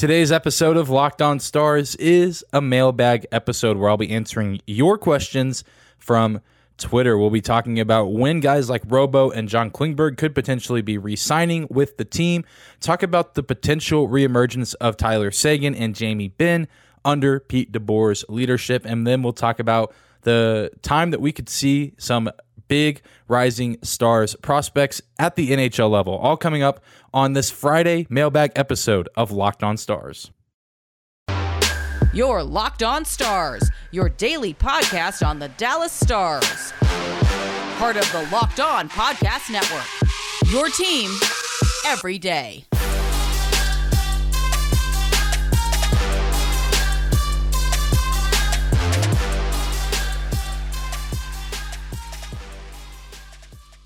Today's episode of Locked On Stars is a mailbag episode where I'll be answering your questions from Twitter. We'll be talking about when guys like Robo and John Klingberg could potentially be re signing with the team, talk about the potential reemergence of Tyler Seguin and Jamie Benn under Pete DeBoer's leadership, and then we'll talk about the time that we could see some big rising stars prospects at the NHL level. All coming up on this Friday mailbag episode of Locked On Stars. Your Locked On Stars, your daily podcast on the Dallas Stars. Part of the Locked On Podcast Network. Your team every day.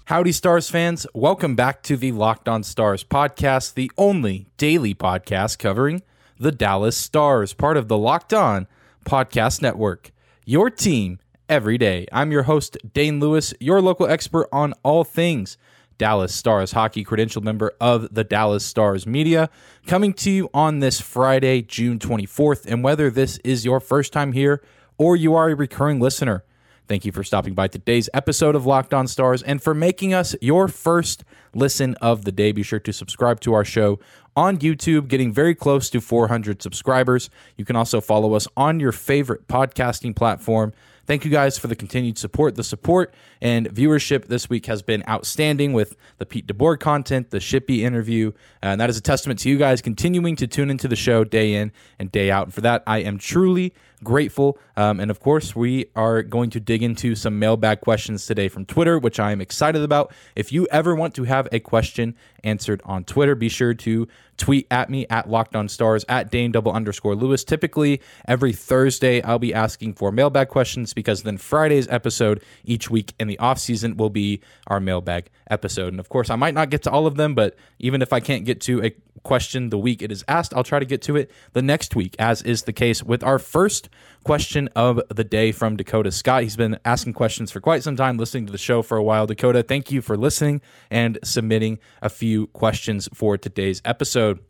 Howdy, Stars fans. Welcome back to the Locked On Stars podcast, the only daily podcast covering the Dallas Stars, part of the Locked On Podcast Network. Your team every day. I'm your host, Dane Lewis, your local expert on all things Dallas Stars hockey, credentialed member of the Dallas Stars media, coming to you on this Friday, June 24th. And whether this is your first time here or you are a recurring listener, Thank you for stopping by today's episode of Locked On Stars and for making us your first listen of the day. Be sure to subscribe to our show on YouTube, getting very close to 400 subscribers. You can also follow us on your favorite podcasting platform. Thank you guys for the continued support. The support and viewership this week has been outstanding with the Pete DeBoer content, the Shippy interview, and that is a testament to you guys continuing to tune into the show day in and day out. And for that, I am truly grateful. Um, and of course, we are going to dig into some mailbag questions today from Twitter, which I am excited about. If you ever want to have a question answered on Twitter, be sure to tweet at me at Locked On Stars at Dane double underscore Lewis. Typically, every Thursday, I'll be asking for mailbag questions because then Friday's episode each week in the off season will be our mailbag episode. And of course, I might not get to all of them, but even if I can't get to a question the week it is asked, I'll try to get to it the next week, as is the case with our first question of the day from Dakota Scott. He's been asking questions for quite some time, listening to the show for a while. Dakota, thank you for listening and submitting a few questions for today's episode.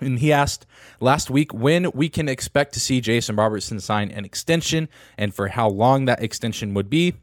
And he asked last week when we can expect to see Jason Robertson sign an extension and for how long that extension would be.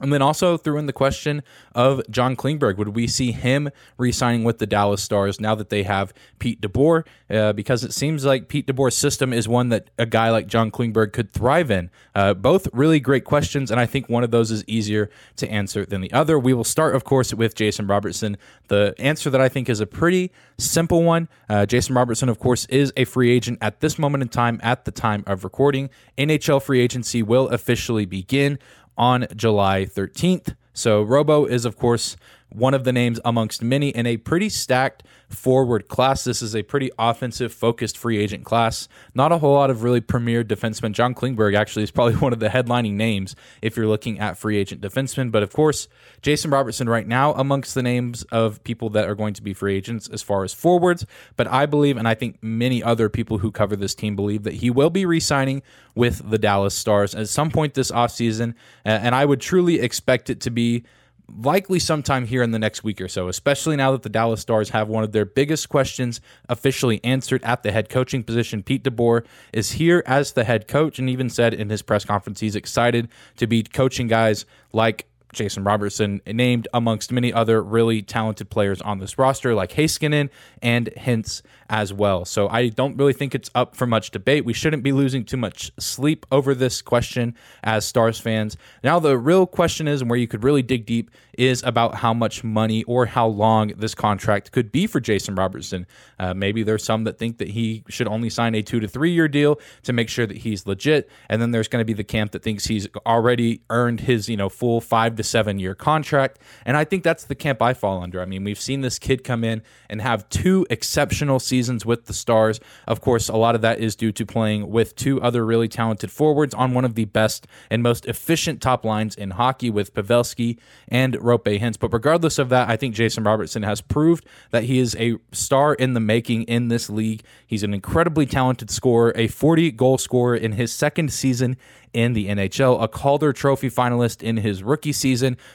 And then also threw in the question of John Klingberg. Would we see him re signing with the Dallas Stars now that they have Pete DeBoer? Uh, because it seems like Pete DeBoer's system is one that a guy like John Klingberg could thrive in. Uh, both really great questions, and I think one of those is easier to answer than the other. We will start, of course, with Jason Robertson. The answer that I think is a pretty simple one. Uh, Jason Robertson, of course, is a free agent at this moment in time, at the time of recording. NHL free agency will officially begin on July 13th. So Robo is, of course, one of the names amongst many in a pretty stacked forward class. This is a pretty offensive focused free agent class. Not a whole lot of really premier defensemen. John Klingberg actually is probably one of the headlining names if you're looking at free agent defensemen. But of course, Jason Robertson right now amongst the names of people that are going to be free agents as far as forwards. But I believe, and I think many other people who cover this team believe that he will be re signing with the Dallas Stars at some point this offseason. And I would truly expect it to be likely sometime here in the next week or so, especially now that the Dallas Stars have one of their biggest questions officially answered at the head coaching position. Pete DeBoer is here as the head coach and even said in his press conference he's excited to be coaching guys like Jason Robertson, named amongst many other really talented players on this roster, like Heiskanen and Hintz as well. So I don't really think it's up for much debate. We shouldn't be losing too much sleep over this question as Stars fans. Now, the real question is, and where you could really dig deep, is about how much money or how long this contract could be for Jason Robertson. Uh, maybe there's some that think that he should only sign a two to three year deal to make sure that he's legit. And then there's going to be the camp that thinks he's already earned his, you know, full five to seven year contract. And I think that's the camp I fall under. I mean, we've seen this kid come in and have two exceptional seasons with the Stars. Of course, a lot of that is due to playing with two other really talented forwards on one of the best and most efficient top lines in hockey with Pavelski and Roope Hintz. But regardless of that, I think Jason Robertson has proved that he is a star in the making in this league. He's an incredibly talented scorer, a 40 goal scorer in his second season in the NHL, a Calder Trophy finalist in his rookie season,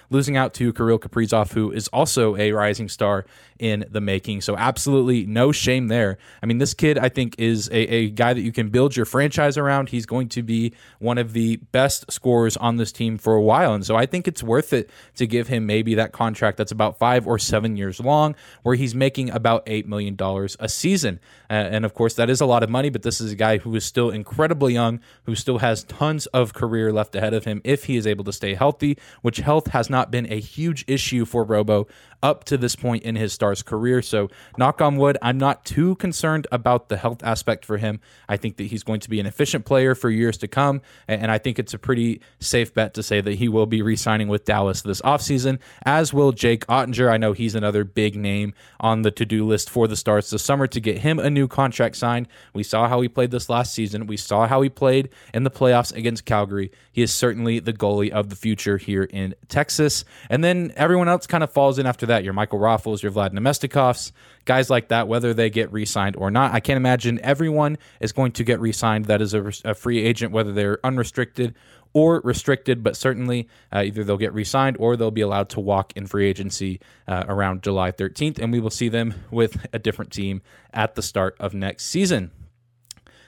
losing out to Kirill Kaprizov, who is also a rising star in the making. So, absolutely no shame there. I mean, this kid, I think, is a, a guy that you can build your franchise around. He's going to be one of the best scorers on this team for a while. And so, I think it's worth it to give him maybe that contract that's about five or seven years long, where he's making about $8 million a season. Uh, and of course, that is a lot of money, but this is a guy who is still incredibly young, who still has tons of career left ahead of him if he is able to stay healthy, which health has not been a huge issue for Robo up to this point in his Stars career. So, knock on wood, I'm not too concerned about the health aspect for him. I think that he's going to be an efficient player for years to come. And I think it's a pretty safe bet to say that he will be re signing with Dallas this offseason, as will Jake Oettinger. I know he's another big name on the to do list for the Stars this summer to get him a new contract signed. We saw how he played this last season, we saw how he played in the playoffs against Calgary. He is certainly the goalie of the future here in Texas. And then everyone else kind of falls in after that that. Your Michael Raffls, your Vlad Namestnikovs, guys like that, whether they get re signed or not. I can't imagine everyone is going to get re signed that is a, a, free agent, whether they're unrestricted or restricted, but certainly uh, either they'll get re signed or they'll be allowed to walk in free agency uh, around July 13th. And we will see them with a different team at the start of next season.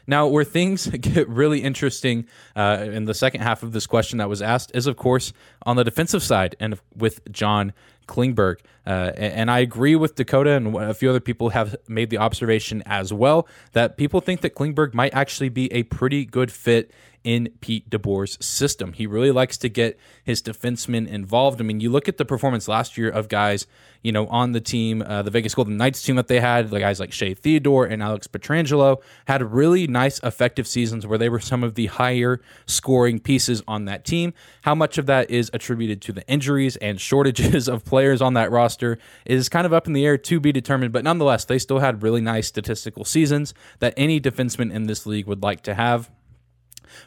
Now, where things get really interesting uh, in the second half of this question that was asked is, of course, on the defensive side and with John Klingberg. Uh, and I agree with Dakota and a few other people have made the observation as well that people think that Klingberg might actually be a pretty good fit in Pete DeBoer's system. He really likes to get his defensemen involved. I mean, you look at the performance last year of guys, you know, on the team, uh, the Vegas Golden Knights team that they had, the guys like Shea Theodore and Alex Pietrangelo had really nice, effective seasons where they were some of the higher scoring pieces on that team. How much of that is attributed to the injuries and shortages of players on that roster is kind of up in the air to be determined, but nonetheless, they still had really nice statistical seasons that any defenseman in this league would like to have.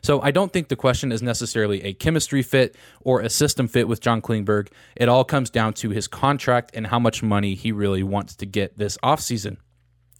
So I don't think the question is necessarily a chemistry fit or a system fit with John Klingberg. It all comes down to his contract and how much money he really wants to get this offseason.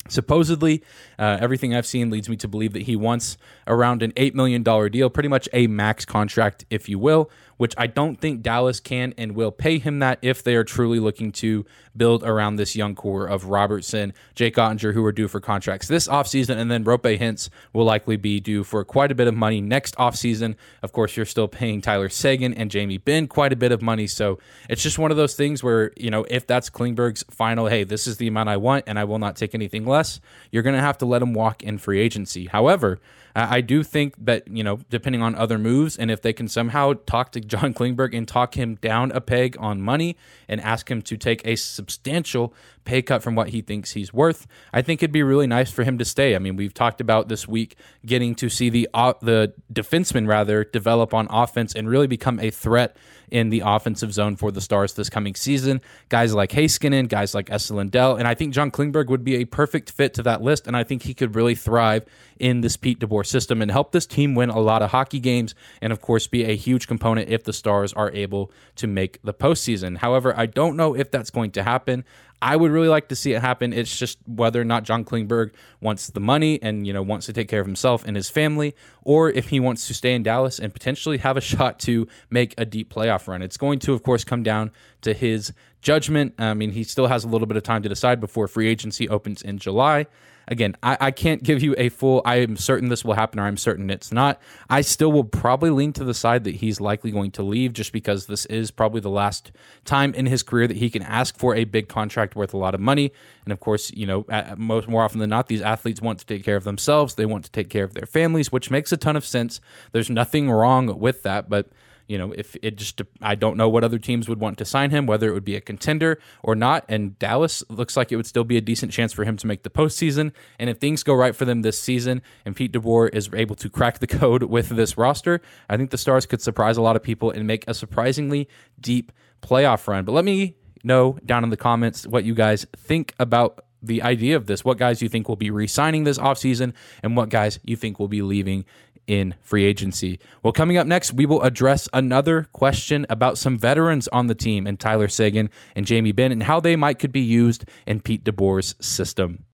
Supposedly, uh, everything I've seen leads me to believe that he wants around an $8 million deal, pretty much a max contract, if you will, which I don't think Dallas can and will pay him that if they are truly looking to build around this young core of Robertson, Jake Oettinger, who are due for contracts this offseason, and then Roope Hintz will likely be due for quite a bit of money next offseason. Of course, you're still paying Tyler Seguin and Jamie Benn quite a bit of money. So it's just one of those things where, you know, if that's Klingberg's final, hey, this is the amount I want and I will not take anything less, you're going to have to let him walk in free agency. However, I do think that, you know, depending on other moves, and if they can somehow talk to John Klingberg and talk him down a peg on money and ask him to take a substantial pay cut from what he thinks he's worth, I think it'd be really nice for him to stay. I mean, we've talked about this week getting to see the uh, the defenseman rather develop on offense and really become a threat in the offensive zone for the Stars this coming season. Guys like Heiskanen, guys like Esa Lindell, and I think John Klingberg would be a perfect fit to that list, and I think he could really thrive in this Pete DeBoer system and help this team win a lot of hockey games, and of course be a huge component if the Stars are able to make the postseason. However, I don't know if that's going to happen. I would really like to see it happen. It's just whether or not John Klingberg wants the money and you know wants to take care of himself and his family, or if he wants to stay in Dallas and potentially have a shot to make a deep playoff run. It's going to, of course, come down to his judgment. I mean, he still has a little bit of time to decide before free agency opens in July again, I, I can't give you a full, I am certain this will happen or I'm certain it's not. I still will probably lean to the side that he's likely going to leave just because this is probably the last time in his career that he can ask for a big contract worth a lot of money. And of course, you know, most more often than not, these athletes want to take care of themselves. They want to take care of their families, which makes a ton of sense. There's nothing wrong with that, but you know, if it just, I don't know what other teams would want to sign him, whether it would be a contender or not. And Dallas looks like it would still be a decent chance for him to make the postseason. And if things go right for them this season and Pete DeBoer is able to crack the code with this roster, I think the Stars could surprise a lot of people and make a surprisingly deep playoff run. But let me know down in the comments what you guys think about the idea of this. What guys you think will be re signing this offseason and what guys you think will be leaving in free agency. Well, coming up next, we will address another question about some veterans on the team and Tyler Seguin and Jamie Benn and how they might could be used in Pete DeBoer's system.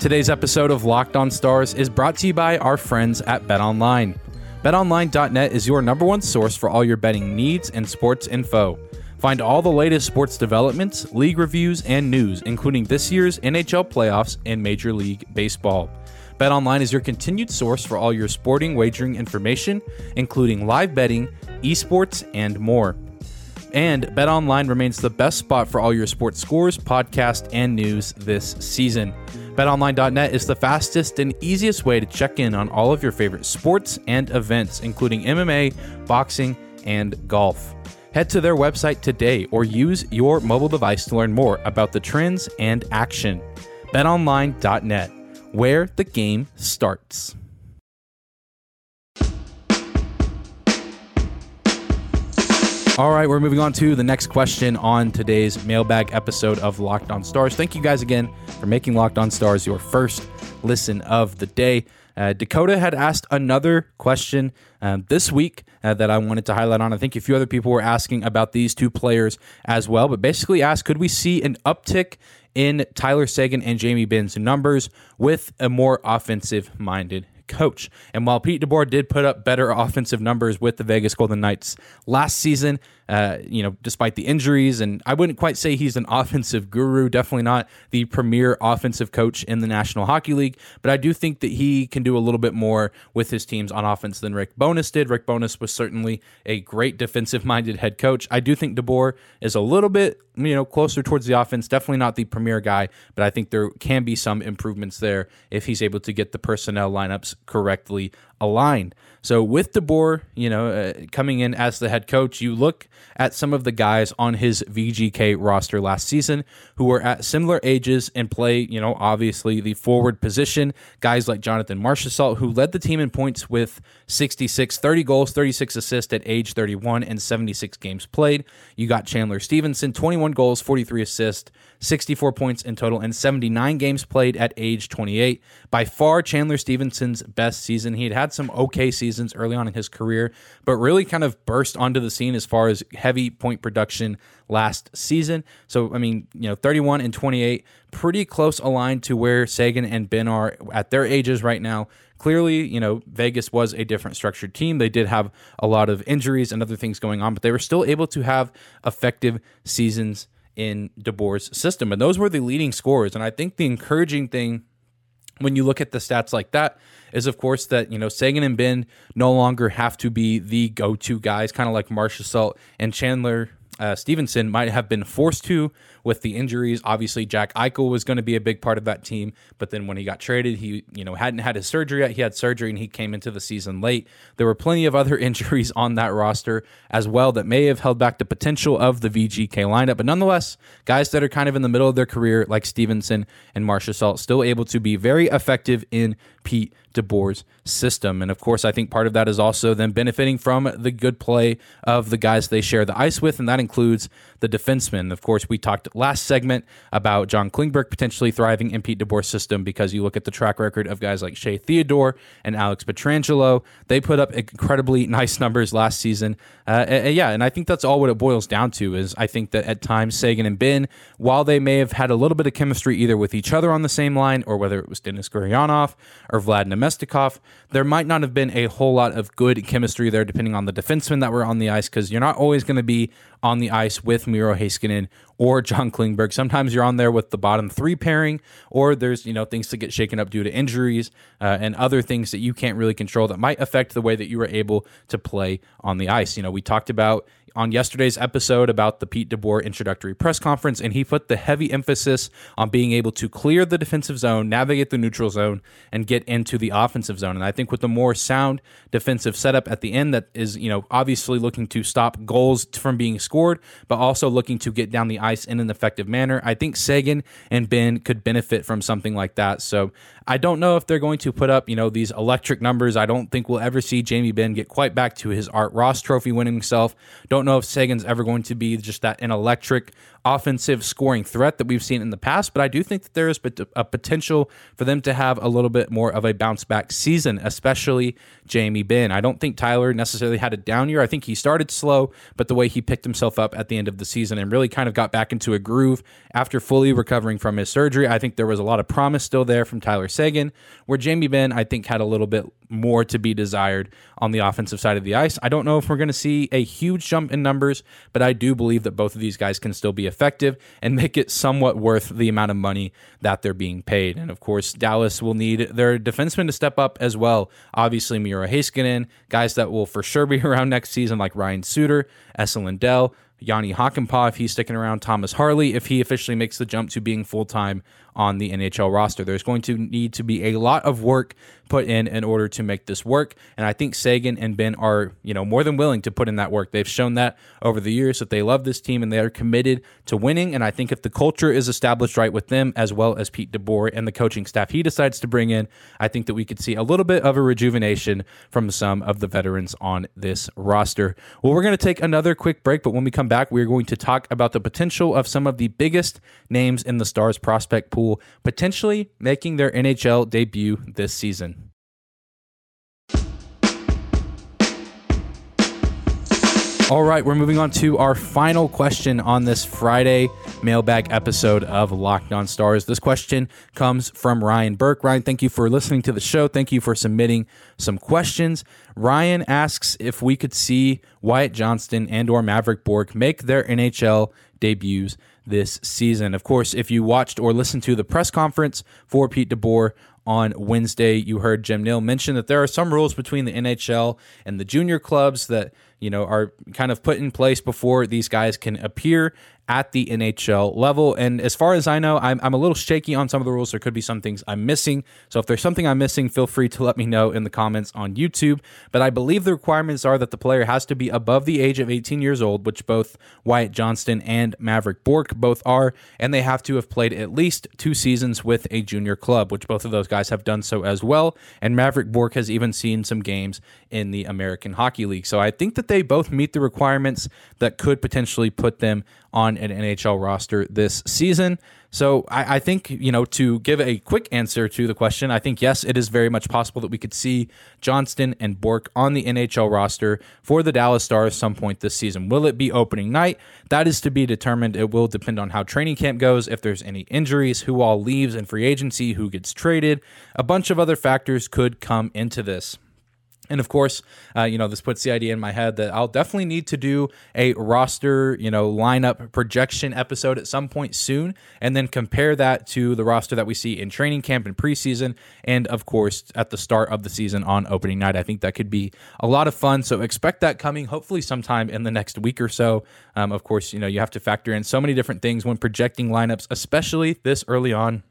Today's episode of Locked On Stars is brought to you by our friends at Bet Online. BetOnline.net is your number one source for all your betting needs and sports info. Find all the latest sports developments, league reviews, and news, including this year's NHL playoffs and Major League Baseball. BetOnline is your continued source for all your sporting wagering information, including live betting, esports, and more. And BetOnline remains the best spot for all your sports scores, podcast, and news this season. BetOnline.net is the fastest and easiest way to check in on all of your favorite sports and events, including MMA, boxing, and golf. Head to their website today or use your mobile device to learn more about the trends and action. BetOnline.net, where the game starts. All right, we're moving on to the next question on today's mailbag episode of Locked On Stars. Thank you guys again for making Locked On Stars your first listen of the day. Uh, Dakota had asked another question um, this week uh, that I wanted to highlight on. I think a few other people were asking about these two players as well, but basically asked could we see an uptick in Tyler Seguin and Jamie Benn's numbers with a more offensive minded coach. And while Pete DeBoer did put up better offensive numbers with the Vegas Golden Knights last season, uh, you know, despite the injuries, and I wouldn't quite say he's an offensive guru, definitely not the premier offensive coach in the National Hockey League, but I do think that he can do a little bit more with his teams on offense than Rick Bowness did. Rick Bowness was certainly a great defensive minded head coach. I do think DeBoer is a little bit, you know, closer towards the offense, definitely not the premier guy, but I think there can be some improvements there if he's able to get the personnel lineups correctly aligned. So with DeBoer, you know, uh, coming in as the head coach, you look at some of the guys on his VGK roster last season who were at similar ages and play, you know, obviously the forward position. Guys like Jonathan Marchessault, who led the team in points with 66, 30 goals, 36 assists at age 31 and 76 games played. You got Chandler Stephenson, 21 goals, 43 assists, 64 points in total, and 79 games played at age 28. By far, Chandler Stephenson's best season. He had had some okay seasons early on in his career, but really kind of burst onto the scene as far as heavy point production last season. So, I mean, you know, 31 and 28, pretty close aligned to where Seguin and Benn are at their ages right now. Clearly, you know, Vegas was a different structured team. They did have a lot of injuries and other things going on, but they were still able to have effective seasons in DeBoer's system. And those were the leading scorers. And I think the encouraging thing when you look at the stats like that is of course that you know Seguin and Benn no longer have to be the go-to guys, kind of like Marchessault and Chandler uh, Stephenson might have been forced to with the injuries. Obviously, Jack Eichel was going to be a big part of that team, but then when he got traded, he you know hadn't had his surgery yet. He had surgery and he came into the season late. There were plenty of other injuries on that roster as well that may have held back the potential of the VGK lineup. But nonetheless, guys that are kind of in the middle of their career, like Stephenson and Marchessault, still able to be very effective in Pete DeBoer's system. And of course, I think part of that is also them benefiting from the good play of the guys they share the ice with, and that includes the defensemen. Of course, we talked last segment about John Klingberg potentially thriving in Pete DeBoer's system because you look at the track record of guys like Shea Theodore and Alex Pietrangelo. They put up incredibly nice numbers last season. Uh, and, yeah, and I think that's all what it boils down to is I think that at times Seguin and Benn, while they may have had a little bit of chemistry either with each other on the same line or whether it was Denis Gurianov or Vlad Namestnikov, there might not have been a whole lot of good chemistry there depending on the defensemen that were on the ice because you're not always going to be on the ice with Miro Heiskanen or John Klingberg. Sometimes you're on there with the bottom three pairing, or there's you know things to get shaken up due to injuries uh, and other things that you can't really control that might affect the way that you were able to play on the ice. You know, we talked about on yesterday's episode about the Pete DeBoer introductory press conference, and he put the heavy emphasis on being able to clear the defensive zone, navigate the neutral zone, and get into the offensive zone. And I think with the more sound defensive setup at the end, that is, you know, obviously looking to stop goals from being scored, but also looking to get down the ice in an effective manner. I think Seguin and Benn could benefit from something like that. So I don't know if they're going to put up, you know, these electric numbers. I don't think we'll ever see Jamie Benn get quite back to his Art Ross trophy winning self. Don't know if Seguin's ever going to be just that an electric offensive scoring threat that we've seen in the past, but I do think that there is a potential for them to have a little bit more of a bounce back season, especially Jamie Benn. I don't think Tyler necessarily had a down year. I think he started slow, but the way he picked himself up at the end of the season and really kind of got back into a groove after fully recovering from his surgery, I think there was a lot of promise still there from Tyler Seguin, where Jamie Benn, I think, had a little bit more to be desired on the offensive side of the ice. I don't know if we're going to see a huge jump in numbers, but I do believe that both of these guys can still be effective and make it somewhat worth the amount of money that they're being paid. And of course, Dallas will need their defensemen to step up as well. Obviously, Miro Heiskanen, guys that will for sure be around next season, like Ryan Suter, Esa Lindell, Jani Hakanpää if he's sticking around, Thomas Harley if he officially makes the jump to being full time on the NHL roster. There's going to need to be a lot of work put in in order to make this work. And I think Seguin and Benn are, you know, more than willing to put in that work. They've shown that over the years that they love this team and they are committed to winning. And I think if the culture is established right with them, as well as Pete DeBoer and the coaching staff he decides to bring in, I think that we could see a little bit of a rejuvenation from some of the veterans on this roster. Well, we're going to take another quick break, but when we come back, we're going to talk about the potential of some of the biggest names in the Stars prospect pool potentially making their NHL debut this season. All right, we're moving on to our final question on this Friday mailbag episode of Locked On Stars. This question comes from Ryan Burke. Ryan, thank you for listening to the show. Thank you for submitting some questions. Ryan asks if we could see Wyatt Johnston and or Mavrik Bourque make their NHL debuts this season. Of course, if you watched or listened to the press conference for Pete DeBoer on Wednesday, you heard Jim Nill mention that there are some rules between the NHL and the junior clubs that you know are kind of put in place before these guys can appear at the NHL level. And as far as I know, I'm, I'm a little shaky on some of the rules. There could be some things I'm missing. So if there's something I'm missing, feel free to let me know in the comments on YouTube. But I believe the requirements are that the player has to be above the age of 18 years old, which both Wyatt Johnston and Mavrik Bourque both are. And they have to have played at least two seasons with a junior club, which both of those guys have done so as well. And Mavrik Bourque has even seen some games in the American Hockey League. So I think that they both meet the requirements that could potentially put them on an NHL roster this season. So I, I, think, you know, to give a quick answer to the question, I think, yes, it is very much possible that we could see Johnston and Bourque on the NHL roster for the Dallas Stars some point this season. Will it be opening night? That is to be determined. It will depend on how training camp goes, if there's any injuries, who all leaves in free agency, who gets traded. A bunch of other factors could come into this. And of course, uh, you know, this puts the idea in my head that I'll definitely need to do a roster, you know, lineup projection episode at some point soon, and then compare that to the roster that we see in training camp and preseason, and of course, at the start of the season on opening night. I think that could be a lot of fun. So expect that coming hopefully sometime in the next week or so. Um, of course, you know, you have to factor in so many different things when projecting lineups, especially this early on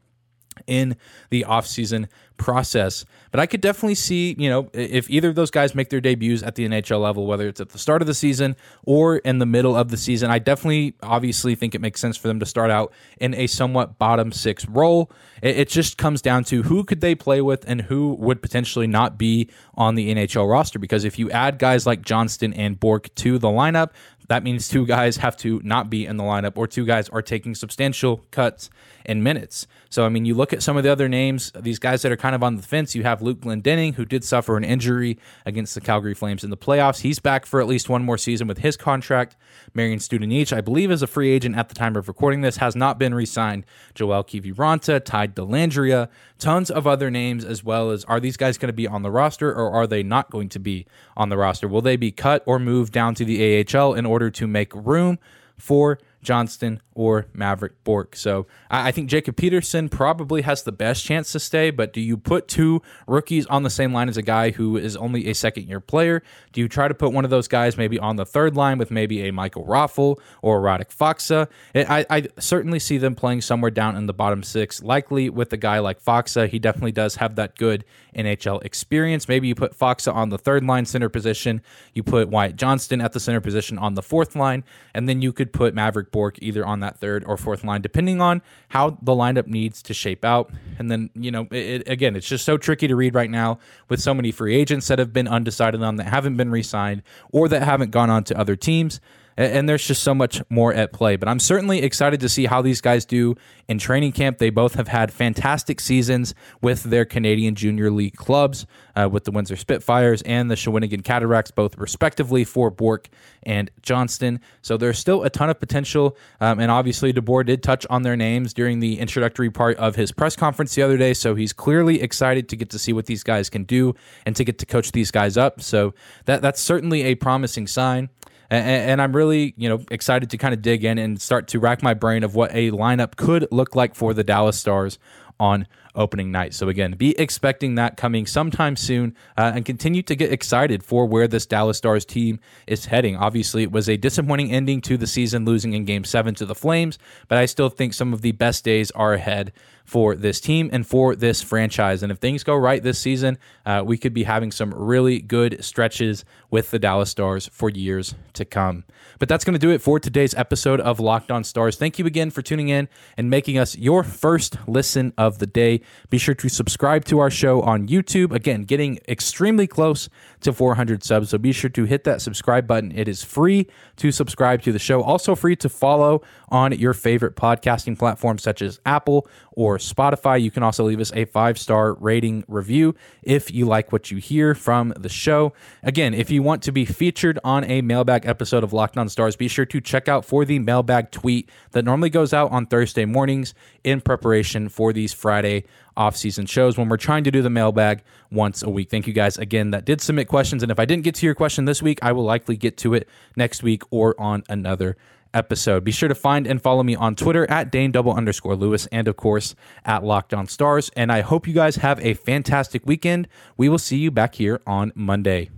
in the offseason process. But I could definitely see, you know, if either of those guys make their debuts at the NHL level, whether it's at the start of the season or in the middle of the season, I definitely obviously think it makes sense for them to start out in a somewhat bottom six role. It, just comes down to who could they play with and who would potentially not be on the NHL roster. Because if you add guys like Johnston and Bourque to the lineup, that means two guys have to not be in the lineup or two guys are taking substantial cuts in minutes. So, I mean, you look at some of the other names, these guys that are kind of on the fence. You have Luke Glendening, who did suffer an injury against the Calgary Flames in the playoffs. He's back for at least one more season with his contract. Marian Studenic, I believe, is a free agent at the time of recording this, has not been re signed. Joel Kiviranta, Ty Dellandrea, tons of other names, as well as are these guys going to be on the roster or are they not going to be on the roster? Will they be cut or moved down to the AHL in order to make room for Johnston or Mavrik Bourque. So I, think Jacob Peterson probably has the best chance to stay, but do you put two rookies on the same line as a guy who is only a second year player? Do you try to put one of those guys maybe on the third line with maybe a Michael Raffl or Radek Faksa? I, I certainly see them playing somewhere down in the bottom six, likely with a guy like Faksa. He definitely does have that good NHL experience. Maybe you put Faksa on the third line center position, you put Wyatt Johnston at the center position on the fourth line, and then you could put Mavrik Bourque either on that third or fourth line, depending on how the lineup needs to shape out. And then, you know, it, again, it's just so tricky to read right now with so many free agents that have been undecided on that haven't been re signed or that haven't gone on to other teams. And there's just so much more at play. But I'm certainly excited to see how these guys do in training camp. They both have had fantastic seasons with their Canadian Junior League clubs, uh, with the Windsor Spitfires and the Shawinigan Cataracts, both respectively for Bourque and Johnston. So there's still a ton of potential. Um, and obviously, DeBoer did touch on their names during the introductory part of his press conference the other day. So he's clearly excited to get to see what these guys can do and to get to coach these guys up. So that that's certainly a promising sign and, and I'm really you know excited to kind of dig in and start to rack my brain of what a lineup could look like for the Dallas Stars on opening night. So again, be expecting that coming sometime soon, uh, and continue to get excited for where this Dallas Stars team is heading. Obviously, it was a disappointing ending to the season, losing in Game Seven to the Flames, but I still think some of the best days are ahead for this team and for this franchise. And if things go right this season, uh, we could be having some really good stretches with the Dallas Stars for years to come. But that's going to do it for today's episode of Locked On Stars. Thank you again for tuning in and making us your first listen of the day. Be sure to subscribe to our show on YouTube. Again, getting extremely close to 400 subs, so be sure to hit that subscribe button. It is free to subscribe to the show, also free to follow on your favorite podcasting platforms such as Apple or Spotify. You can also leave us a five star rating review if you like what you hear from the show. Again, if you want to be featured on a mailbag episode of Locked On Stars, be sure to check out for the mailbag tweet that normally goes out on Thursday mornings in preparation for these Friday off-season shows when we're trying to do the mailbag once a week. Thank you guys again that did submit questions. And if I didn't get to your question this week, I will likely get to it next week or on another episode. Be sure to find and follow me on Twitter at Dane double underscore Lewis and of course at Locked On Stars. And I hope you guys have a fantastic weekend. We will see you back here on Monday.